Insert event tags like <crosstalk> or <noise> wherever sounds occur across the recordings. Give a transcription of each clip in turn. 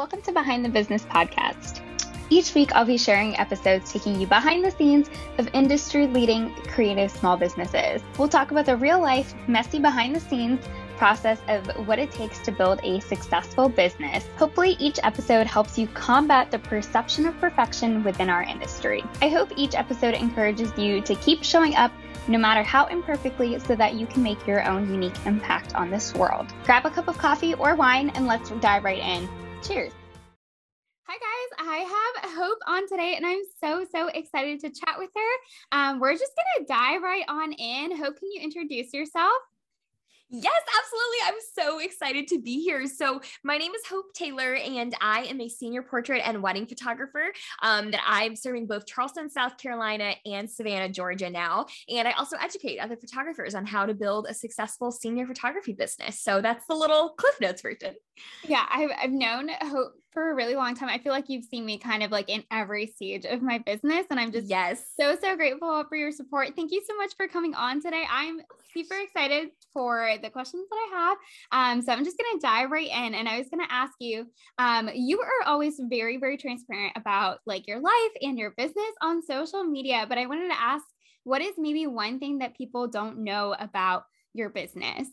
Welcome to Behind the Business podcast. Each week, I'll be sharing episodes taking you behind the scenes of industry leading creative small businesses. We'll talk about the real life, messy behind the scenes process of what it takes to build a successful business. Hopefully, each episode helps you combat the perception of perfection within our industry. I hope each episode encourages you to keep showing up no matter how imperfectly, so that you can make your own unique impact on this world. Grab a cup of coffee or wine and let's dive right in. Cheers. Hi, guys. I have Hope on today, and I'm so, so excited to chat with her. Um, we're just going to dive right on in. Hope, can you introduce yourself? Yes, absolutely. I'm so excited to be here. So, my name is Hope Taylor, and I am a senior portrait and wedding photographer um, that I'm serving both Charleston, South Carolina, and Savannah, Georgia now. And I also educate other photographers on how to build a successful senior photography business. So, that's the little Cliff Notes version. Yeah, I've, I've known Hope for a really long time. I feel like you've seen me kind of like in every stage of my business. And I'm just yes, so, so grateful for your support. Thank you so much for coming on today. I'm super excited for the questions that I have. Um, so I'm just going to dive right in. And I was going to ask you, um, you are always very, very transparent about like your life and your business on social media. But I wanted to ask, what is maybe one thing that people don't know about your business?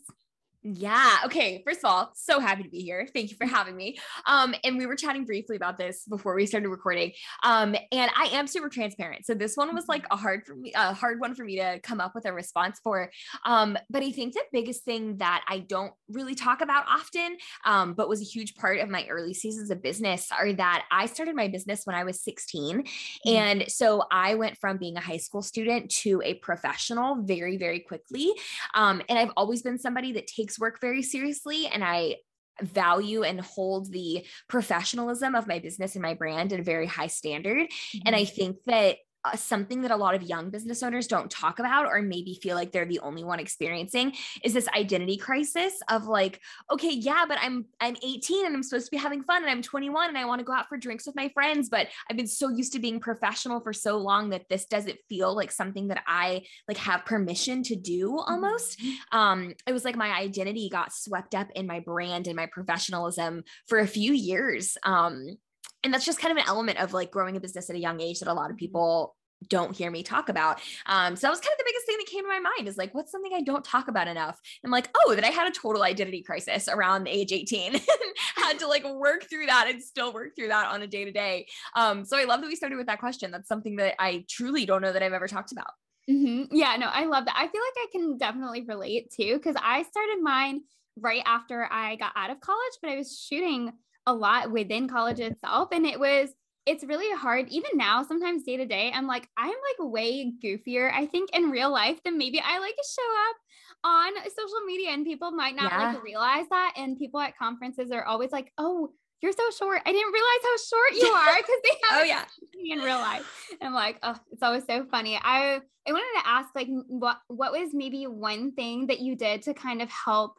Yeah. Okay. First of all, so happy to be here. Thank you for having me. Um, and we were chatting briefly about this before we started recording. Um, and I am super transparent. So this one was like a hard for me, a hard one for me to come up with a response for. Um, but I think the biggest thing that I don't really talk about often, um, but was a huge part of my early seasons of business are that I started my business when I was 16. Mm-hmm. And so I went from being a high school student to a professional very, very quickly. Um, and I've always been somebody that takes work very seriously and I value and hold the professionalism of my business and my brand at a very high standard. Mm-hmm. And I mm-hmm. think that uh, something that a lot of young business owners don't talk about or maybe feel like they're the only one experiencing is this identity crisis of like okay yeah but i'm i'm 18 and i'm supposed to be having fun and i'm 21 and i want to go out for drinks with my friends but i've been so used to being professional for so long that this doesn't feel like something that i like have permission to do almost mm-hmm. um it was like my identity got swept up in my brand and my professionalism for a few years um and that's just kind of an element of like growing a business at a young age that a lot of people don't hear me talk about. Um, so that was kind of the biggest thing that came to my mind is like, what's something I don't talk about enough? I'm like, oh, that I had a total identity crisis around the age 18 <laughs> had to like work through that and still work through that on a day to day. So I love that we started with that question. That's something that I truly don't know that I've ever talked about. Mm-hmm. Yeah, no, I love that. I feel like I can definitely relate too, because I started mine right after I got out of college, but I was shooting a lot within college itself. And it was, it's really hard. Even now, sometimes day to day, I'm like, I'm like way goofier, I think, in real life than maybe I like to show up on social media. And people might not yeah. like realize that. And people at conferences are always like, oh, you're so short. I didn't realize how short you are because they <laughs> oh, have oh yeah <laughs> in real life. I'm like, oh, it's always so funny. I I wanted to ask like what what was maybe one thing that you did to kind of help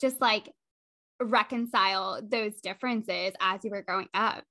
just like reconcile those differences as you were growing up?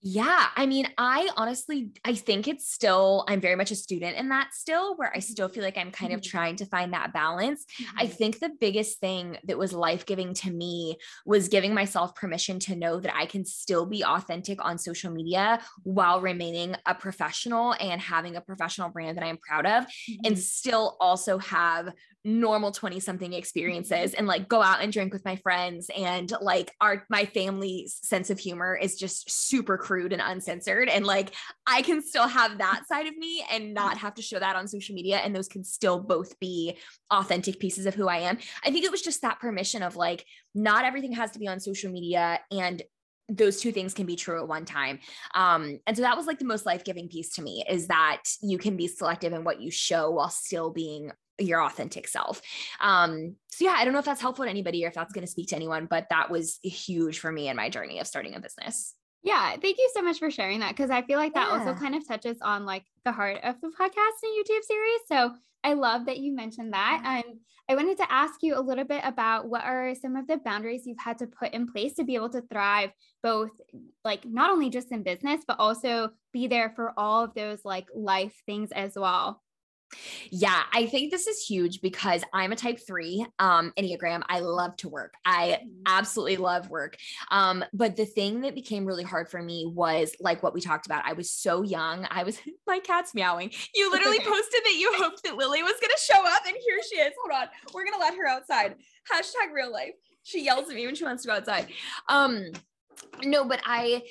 Yeah, I mean, I honestly I think it's still I'm very much a student in that still where I still feel like I'm kind of mm-hmm. trying to find that balance. Mm-hmm. I think the biggest thing that was life-giving to me was giving myself permission to know that I can still be authentic on social media while remaining a professional and having a professional brand that I'm proud of mm-hmm. and still also have normal 20 something experiences and like go out and drink with my friends and like our my family's sense of humor is just super crude and uncensored and like I can still have that side of me and not have to show that on social media and those can still both be authentic pieces of who I am. I think it was just that permission of like not everything has to be on social media and those two things can be true at one time. Um, and so that was like the most life giving piece to me is that you can be selective in what you show while still being your authentic self. Um, so yeah, I don't know if that's helpful to anybody or if that's going to speak to anyone, but that was huge for me in my journey of starting a business. Yeah, thank you so much for sharing that because I feel like that yeah. also kind of touches on like the heart of the podcast and YouTube series. So I love that you mentioned that. And I wanted to ask you a little bit about what are some of the boundaries you've had to put in place to be able to thrive both like not only just in business but also be there for all of those like life things as well. Yeah, I think this is huge because I'm a type three um, Enneagram. I love to work. I mm-hmm. absolutely love work. Um, but the thing that became really hard for me was like what we talked about. I was so young. I was, <laughs> my cat's meowing. You literally <laughs> posted that you hoped that Lily was going to show up, and here she is. Hold on. We're going to let her outside. Hashtag real life. She yells at me when she wants to go outside. Um, no, but I,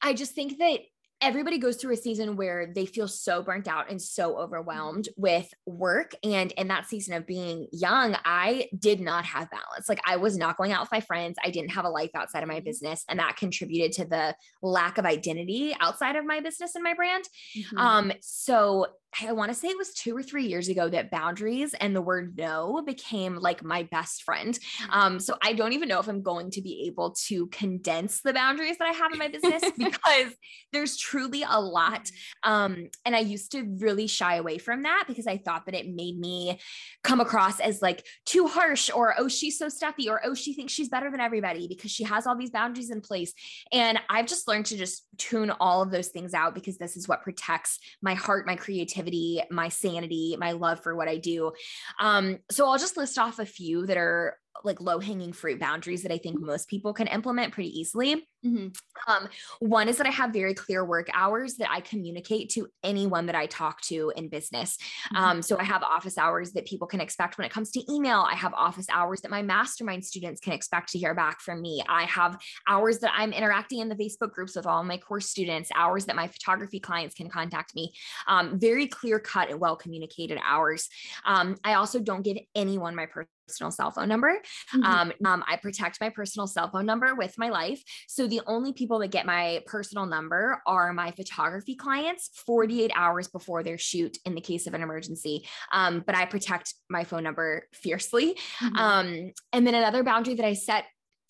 I just think that everybody goes through a season where they feel so burnt out and so mm-hmm. overwhelmed with work and in that season of being young i did not have balance like i was not going out with my friends i didn't have a life outside of my mm-hmm. business and that contributed to the lack of identity outside of my business and my brand mm-hmm. um so I want to say it was two or three years ago that boundaries and the word no became like my best friend. Mm. Um, so I don't even know if I'm going to be able to condense the boundaries that I have in my business because <laughs> there's truly a lot. Um, and I used to really shy away from that because I thought that it made me come across as like too harsh or, oh, she's so stuffy or, oh, she thinks she's better than everybody because she has all these boundaries in place. And I've just learned to just tune all of those things out because this is what protects my heart, my creativity, my sanity, my love for what I do. Um, so I'll just list off a few that are like low hanging fruit boundaries that I think most people can implement pretty easily. Mm-hmm. Um, one is that I have very clear work hours that I communicate to anyone that I talk to in business. Mm-hmm. Um, so I have office hours that people can expect when it comes to email. I have office hours that my mastermind students can expect to hear back from me. I have hours that I'm interacting in the Facebook groups with all my course students, hours that my photography clients can contact me. Um, very clear cut and well communicated hours. Um, I also don't give anyone my personal personal cell phone number. Mm-hmm. Um, um, I protect my personal cell phone number with my life. So the only people that get my personal number are my photography clients 48 hours before their shoot in the case of an emergency. Um, but I protect my phone number fiercely. Mm-hmm. Um, and then another boundary that I set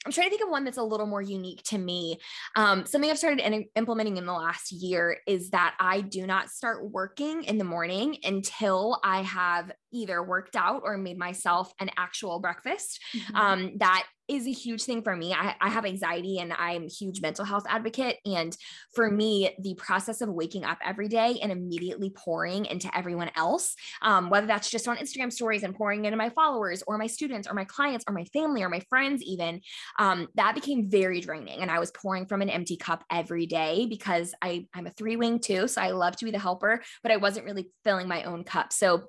I'm trying to think of one that's a little more unique to me. Um, something I've started in, implementing in the last year is that I do not start working in the morning until I have either worked out or made myself an actual breakfast. Mm-hmm. Um, that is a huge thing for me. I, I, have anxiety and I'm a huge mental health advocate. And for me, the process of waking up every day and immediately pouring into everyone else, um, whether that's just on Instagram stories and pouring into my followers or my students or my clients or my family or my friends, even, um, that became very draining. And I was pouring from an empty cup every day because I, I'm a three wing too. So I love to be the helper, but I wasn't really filling my own cup. So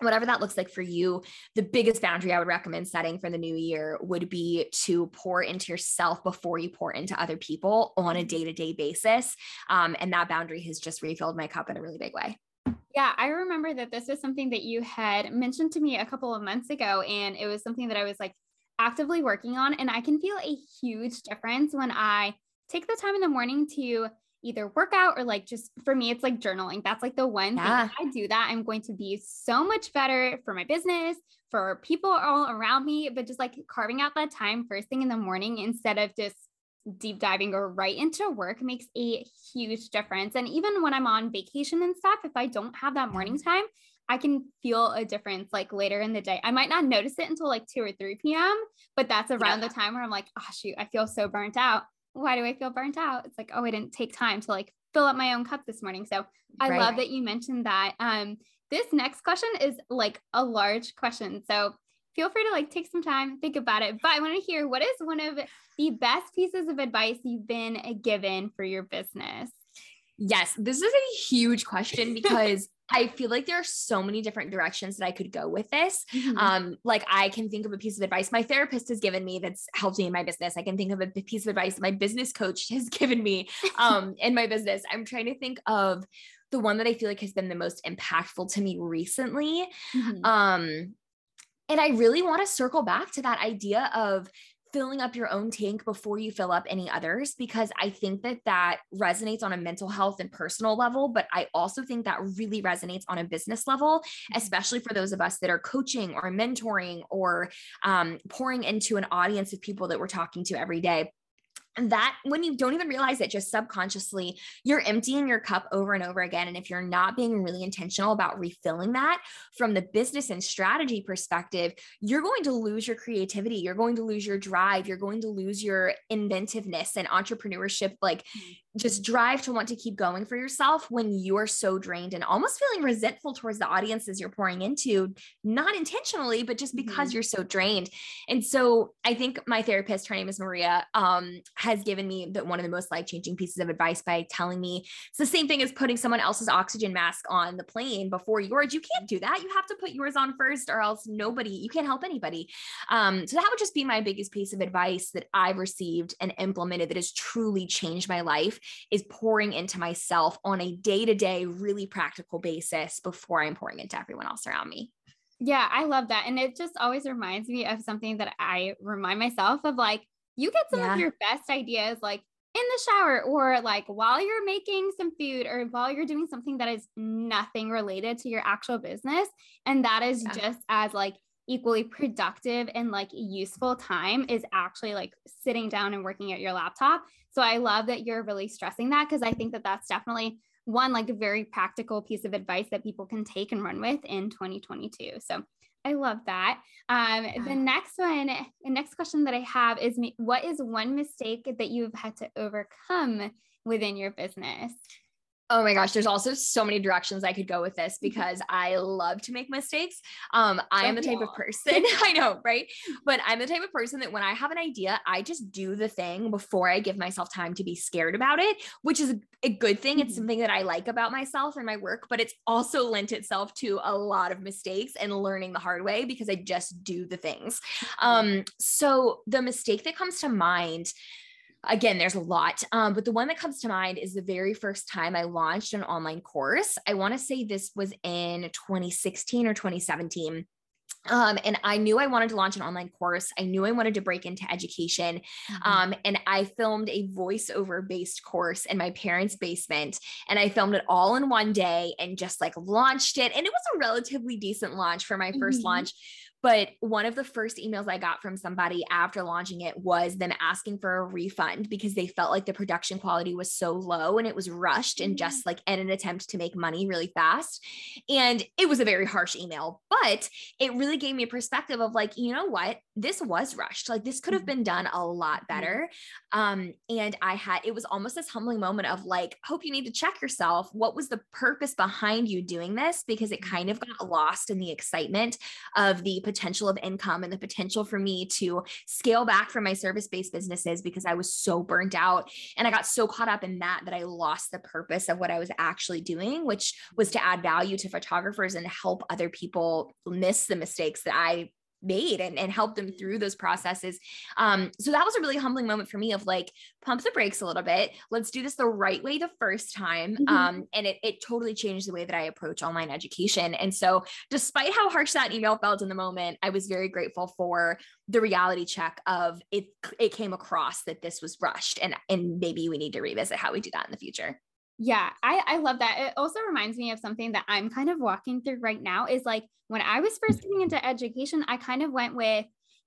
whatever that looks like for you, the biggest boundary I would recommend setting for the new year would be to pour into yourself before you pour into other people on a day to day basis. Um, and that boundary has just refilled my cup in a really big way. Yeah, I remember that this was something that you had mentioned to me a couple of months ago, and it was something that I was like actively working on. And I can feel a huge difference when I take the time in the morning to either workout or like just for me, it's like journaling. That's like the one yeah. thing I do that, I'm going to be so much better for my business, for people all around me, but just like carving out that time first thing in the morning instead of just deep diving or right into work makes a huge difference. And even when I'm on vacation and stuff, if I don't have that morning time, I can feel a difference like later in the day. I might not notice it until like 2 or 3 p.m., but that's around yeah. the time where I'm like, oh, shoot, I feel so burnt out why do I feel burnt out? It's like, oh, I didn't take time to like fill up my own cup this morning. So I right. love that you mentioned that. Um, this next question is like a large question. So feel free to like take some time, think about it. But I want to hear what is one of the best pieces of advice you've been given for your business? Yes, this is a huge question because <laughs> I feel like there are so many different directions that I could go with this. Mm-hmm. Um, like I can think of a piece of advice my therapist has given me that's helped me in my business. I can think of a piece of advice my business coach has <laughs> given me um, in my business. I'm trying to think of the one that I feel like has been the most impactful to me recently. Mm-hmm. Um, and I really want to circle back to that idea of filling up your own tank before you fill up any others because I think that that resonates on a mental health and personal level, but I also think that really resonates on a business level, mm-hmm. especially for those of us that are coaching or mentoring or um, pouring into an audience of people that we're talking to every day. That when you don't even realize it just subconsciously you're emptying your cup over and over again. And if you're not being really intentional about refilling that from the business and strategy perspective you're going to lose your creativity. You're going to lose your drive. You're going to lose your inventiveness and entrepreneurship like mm-hmm just drive to want to keep going for yourself when you're so drained and almost feeling resentful towards the audiences you're pouring into, not intentionally, but just because mm-hmm. you're so drained. And so I think my therapist, her name is Maria, um, has given me the, one of the most life changing pieces of advice by telling me it's the same thing as putting someone else's oxygen mask on the plane before yours. You can't do that. You have to put yours on first, or else nobody, you can't help anybody. Um, so that would just be my biggest piece of advice that I've received and implemented that has truly changed my life is pouring into myself on a day to day, really practical basis before I'm pouring into everyone else around me. Yeah, I love that. And it just always reminds me of something that I remind myself of like, you get some yeah. of your best ideas like in the shower or like while you're making some food or while you're doing something that is nothing related to your actual business. And that is yeah. just as like equally productive and like useful time is actually like sitting down and working at your laptop. So I love that you're really stressing that because I think that that's definitely one like a very practical piece of advice that people can take and run with in 2022. So I love that. Um, yeah. The next one, the next question that I have is what is one mistake that you've had to overcome within your business? Oh my gosh, there's also so many directions I could go with this mm-hmm. because I love to make mistakes. Um, I am the type of person, <laughs> I know, right? But I'm the type of person that when I have an idea, I just do the thing before I give myself time to be scared about it, which is a good thing. It's mm-hmm. something that I like about myself and my work, but it's also lent itself to a lot of mistakes and learning the hard way because I just do the things. Mm-hmm. Um, so the mistake that comes to mind again, there's a lot. Um, but the one that comes to mind is the very first time I launched an online course. I want to say this was in 2016 or 2017. Um, and I knew I wanted to launch an online course. I knew I wanted to break into education. Mm-hmm. Um, and I filmed a voiceover based course in my parents' basement. And I filmed it all in one day and just like launched it. And it was a relatively decent launch for my 1st mm-hmm. launch. But one of the first emails I got from somebody after launching it was them asking for a refund because they felt like the production quality was so low and it was rushed and mm-hmm. just like in an attempt to make money really fast. And it was a very harsh email, but it really gave me a perspective of like, you know what? This was rushed. Like this could have mm-hmm. been done a lot mm-hmm. better. Um, and I had, it was almost this humbling moment of like, hope you need to check yourself. What was the purpose behind you doing this? Because it kind of got lost in the excitement of the potential of income and the potential for me to scale back from my service based businesses because I was so burnt out. And I got so caught up in that that I lost the purpose of what I was actually doing, which was to add value to photographers and help other people miss the mistakes that I made and, and help them through those processes. Um, so that was a really humbling moment for me of like, pump the brakes a little bit. Let's do this the right way the first time. Mm-hmm. Um, and it, it totally changed the way that I approach online education. And so despite how harsh that email felt in the moment, I was very grateful for the reality check of it, it came across that this was rushed and, and maybe we need to revisit how we do that in the future. Yeah, I, I love that. It also reminds me of something that I'm kind of walking through right now is like when I was first getting into education, I kind of went with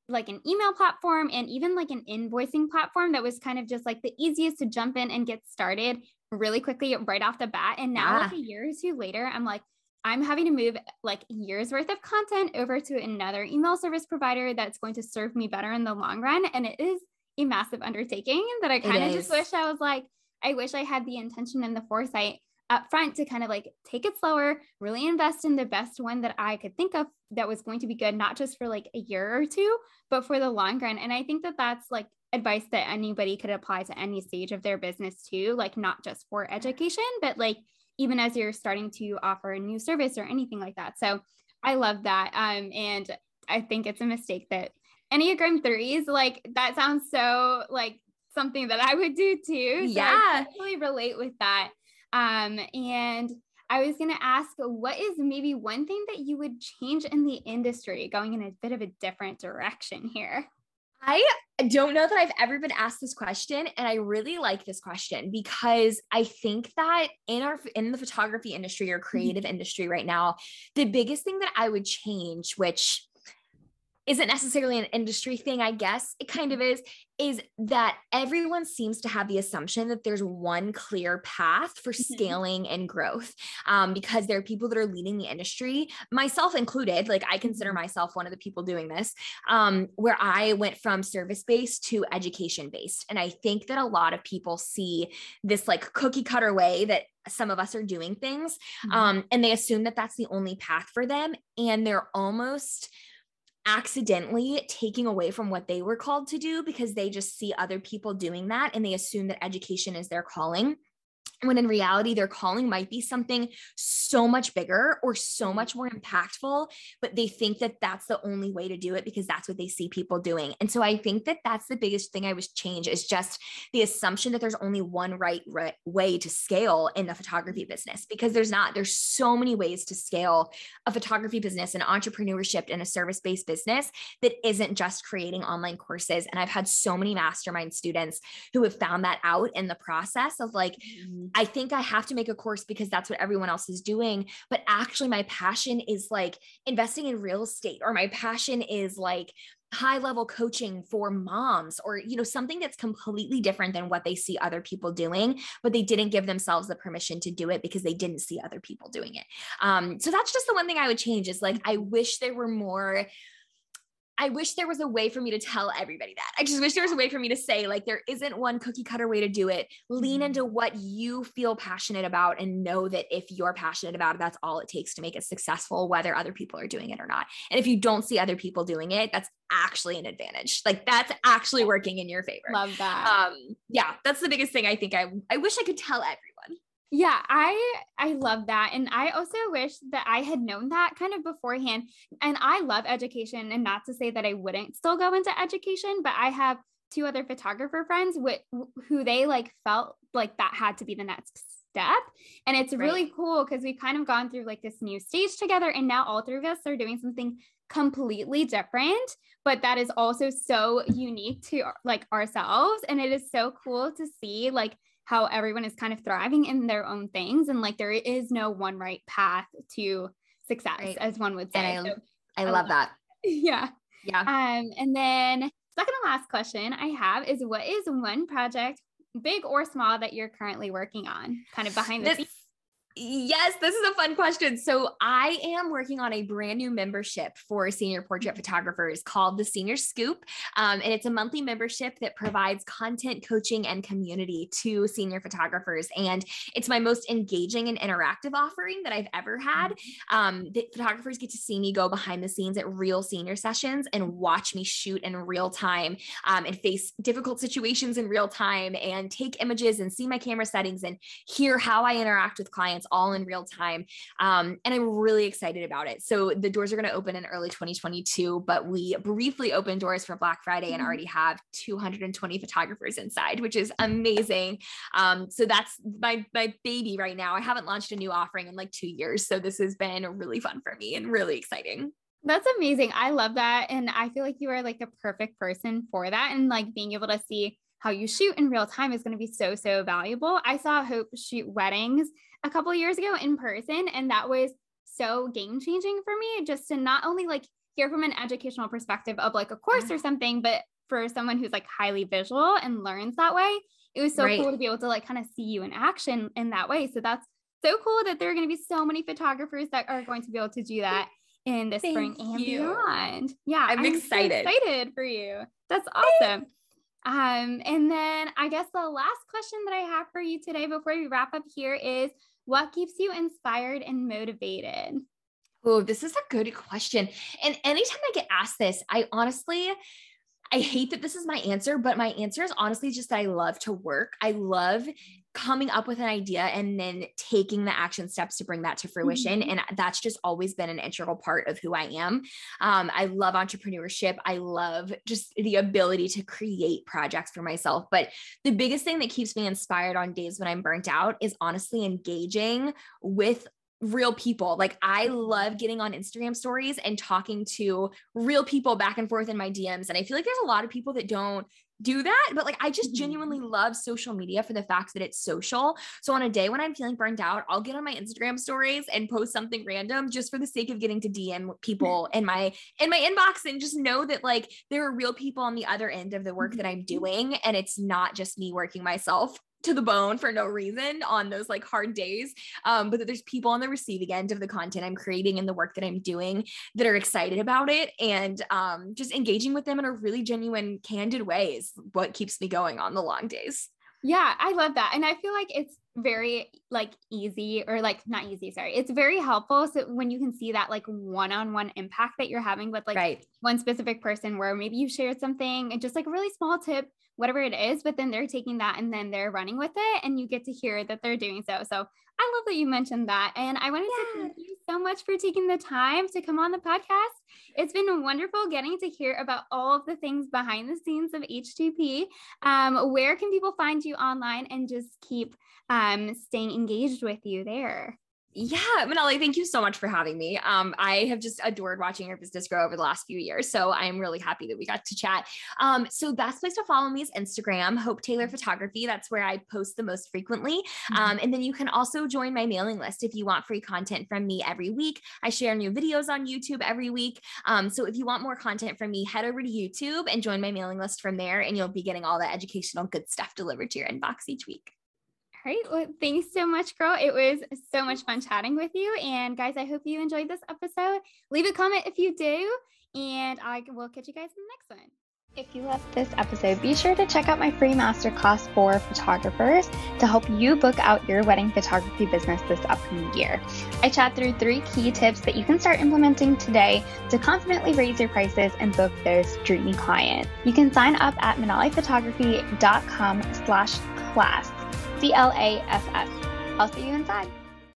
like an email platform and even like an invoicing platform that was kind of just like the easiest to jump in and get started really quickly right off the bat. And now, yeah. like a year or two later, I'm like, I'm having to move like years worth of content over to another email service provider that's going to serve me better in the long run. And it is a massive undertaking that I kind of just wish I was like, I wish I had the intention and the foresight up front to kind of like take it slower, really invest in the best one that I could think of that was going to be good, not just for like a year or two, but for the long run. And I think that that's like advice that anybody could apply to any stage of their business too, like not just for education, but like even as you're starting to offer a new service or anything like that. So I love that. Um, and I think it's a mistake that Enneagram threes, like that sounds so like something that I would do too. So yeah. I relate with that. Um, and I was going to ask what is maybe one thing that you would change in the industry going in a bit of a different direction here? I don't know that I've ever been asked this question and I really like this question because I think that in our in the photography industry or mm-hmm. creative mm-hmm. industry right now the biggest thing that I would change which isn't necessarily an industry thing, I guess it kind of is, is that everyone seems to have the assumption that there's one clear path for mm-hmm. scaling and growth um, because there are people that are leading the industry, myself included. Like I consider mm-hmm. myself one of the people doing this, um, where I went from service based to education based. And I think that a lot of people see this like cookie cutter way that some of us are doing things mm-hmm. um, and they assume that that's the only path for them. And they're almost, accidentally taking away from what they were called to do because they just see other people doing that and they assume that education is their calling when in reality their calling might be something so much bigger or so mm-hmm. much more impactful but they think that that's the only way to do it because that's what they see people doing. And so i think that that's the biggest thing i was change is just the assumption that there's only one right, right way to scale in the photography business because there's not. There's so many ways to scale a photography business an entrepreneurship and a service-based business that isn't just creating online courses. And i've had so many mastermind students who have found that out in the process of like mm-hmm I think I have to make a course because that's what everyone else is doing. But actually, my passion is like investing in real estate, or my passion is like high level coaching for moms or you know something that's completely different than what they see other people doing but they didn't give themselves the permission to do it because they didn't see other people doing it um, so that's just the one thing i would change is like i wish there were more I wish there was a way for me to tell everybody that. I just wish there was a way for me to say, like, there isn't one cookie cutter way to do it. Lean mm-hmm. into what you feel passionate about and know that if you're passionate about it, that's all it takes to make it successful, whether other people are doing it or not. And if you don't see other people doing it, that's actually an advantage. Like, that's actually working in your favor. Love that. Um, yeah, that's the biggest thing I think I, I wish I could tell everyone. Yeah, I I love that and I also wish that I had known that kind of beforehand. And I love education and not to say that I wouldn't still go into education, but I have two other photographer friends with who they like felt like that had to be the next step. And it's right. really cool because we've kind of gone through like this new stage together and now all three of us are doing something completely different, but that is also so unique to like ourselves and it is so cool to see like how everyone is kind of thriving in their own things and like there is no one right path to success right. as one would say and I, so, I, I love, love that. that <laughs> yeah yeah um and then second to last question i have is what is one project big or small that you're currently working on kind of behind the this, scenes Yes, this is a fun question. So, I am working on a brand new membership for senior portrait photographers called the Senior Scoop. Um, and it's a monthly membership that provides content, coaching, and community to senior photographers. And it's my most engaging and interactive offering that I've ever had. Mm-hmm. Um, the photographers get to see me go behind the scenes at real senior sessions and watch me shoot in real time um, and face difficult situations in real time and take images and see my camera settings and hear how I interact with clients all in real time. Um, and I'm really excited about it. So the doors are going to open in early 2022, but we briefly opened doors for Black Friday and mm-hmm. already have 220 photographers inside, which is amazing. Um, so that's my my baby right now. I haven't launched a new offering in like two years, so this has been really fun for me and really exciting. That's amazing. I love that. And I feel like you are like the perfect person for that. And like being able to see how you shoot in real time is going to be so, so valuable. I saw Hope shoot weddings a couple years ago in person, and that was so game changing for me just to not only like hear from an educational perspective of like a course or something, but for someone who's like highly visual and learns that way, it was so right. cool to be able to like kind of see you in action in that way. So that's so cool that there are going to be so many photographers that are going to be able to do that in the Thank spring and you. beyond. Yeah, I'm, I'm excited. So excited for you. That's awesome. Um, and then I guess the last question that I have for you today before we wrap up here is what keeps you inspired and motivated? Oh, this is a good question. And anytime I get asked this, I honestly, I hate that this is my answer, but my answer is honestly just that I love to work. I love coming up with an idea and then taking the action steps to bring that to fruition. Mm-hmm. And that's just always been an integral part of who I am. Um, I love entrepreneurship. I love just the ability to create projects for myself. But the biggest thing that keeps me inspired on days when I'm burnt out is honestly engaging with real people. Like I love getting on Instagram stories and talking to real people back and forth in my DMs. And I feel like there's a lot of people that don't do that, but like I just Mm-hmm. genuinely love social media for the fact that it's social. So on a day when I'm feeling burnt out, I'll get on my Instagram stories and post something random just for the sake of getting to DM people in my in my inbox and just know that like there are real people on the other end of the work that Mm-hmm. I'm doing and it's not just me working myself to the bone for no reason on those like hard days um, but that there's people on the receiving end of the content i'm creating and the work that i'm doing that are excited about it and um, just engaging with them in a really genuine candid way is what keeps me going on the long days Yeah, I love that. And I feel like it's very like easy or like not easy, sorry. It's very helpful so when you can see that like one-on-one impact that you're having with like right one specific person where maybe you shared something and just like a really small tip, whatever it is, but then they're taking that and then they're running with it and you get to hear that they're doing so. So I love that you mentioned that. And I wanted to thank you so much for taking the time to come on the podcast. It's been wonderful getting to hear about all of the things behind the scenes of HTP. Um, where can people find you online and just keep um, staying engaged with you there? Yeah, Manali, thank you so much for having me. Um, I have just adored watching your business grow over the last few years. So I'm really happy that we got to chat. Um, so best place to follow me is Instagram, Hope Taylor Photography. That's where I post the most frequently. Um, and then you can also join my mailing list if you want free content from me every week. I share new videos on YouTube every week. Um, so if you want more content from me, head over to YouTube and join my mailing list from there, and you'll be getting all the educational good stuff delivered to your inbox each week. Right. Well, thanks so much, girl. It was so much fun chatting with you. And guys, I hope you enjoyed this episode. Leave a comment if you do, and I will catch you guys in the next one. If you loved this episode, be sure to check out my free masterclass for photographers to help you book out your wedding photography business this upcoming year. I chat through three key tips that you can start implementing today to confidently raise your prices and book those dreamy clients. You can sign up at manaliphotography.com slash class, C-L-A-S-S. I'll see you inside.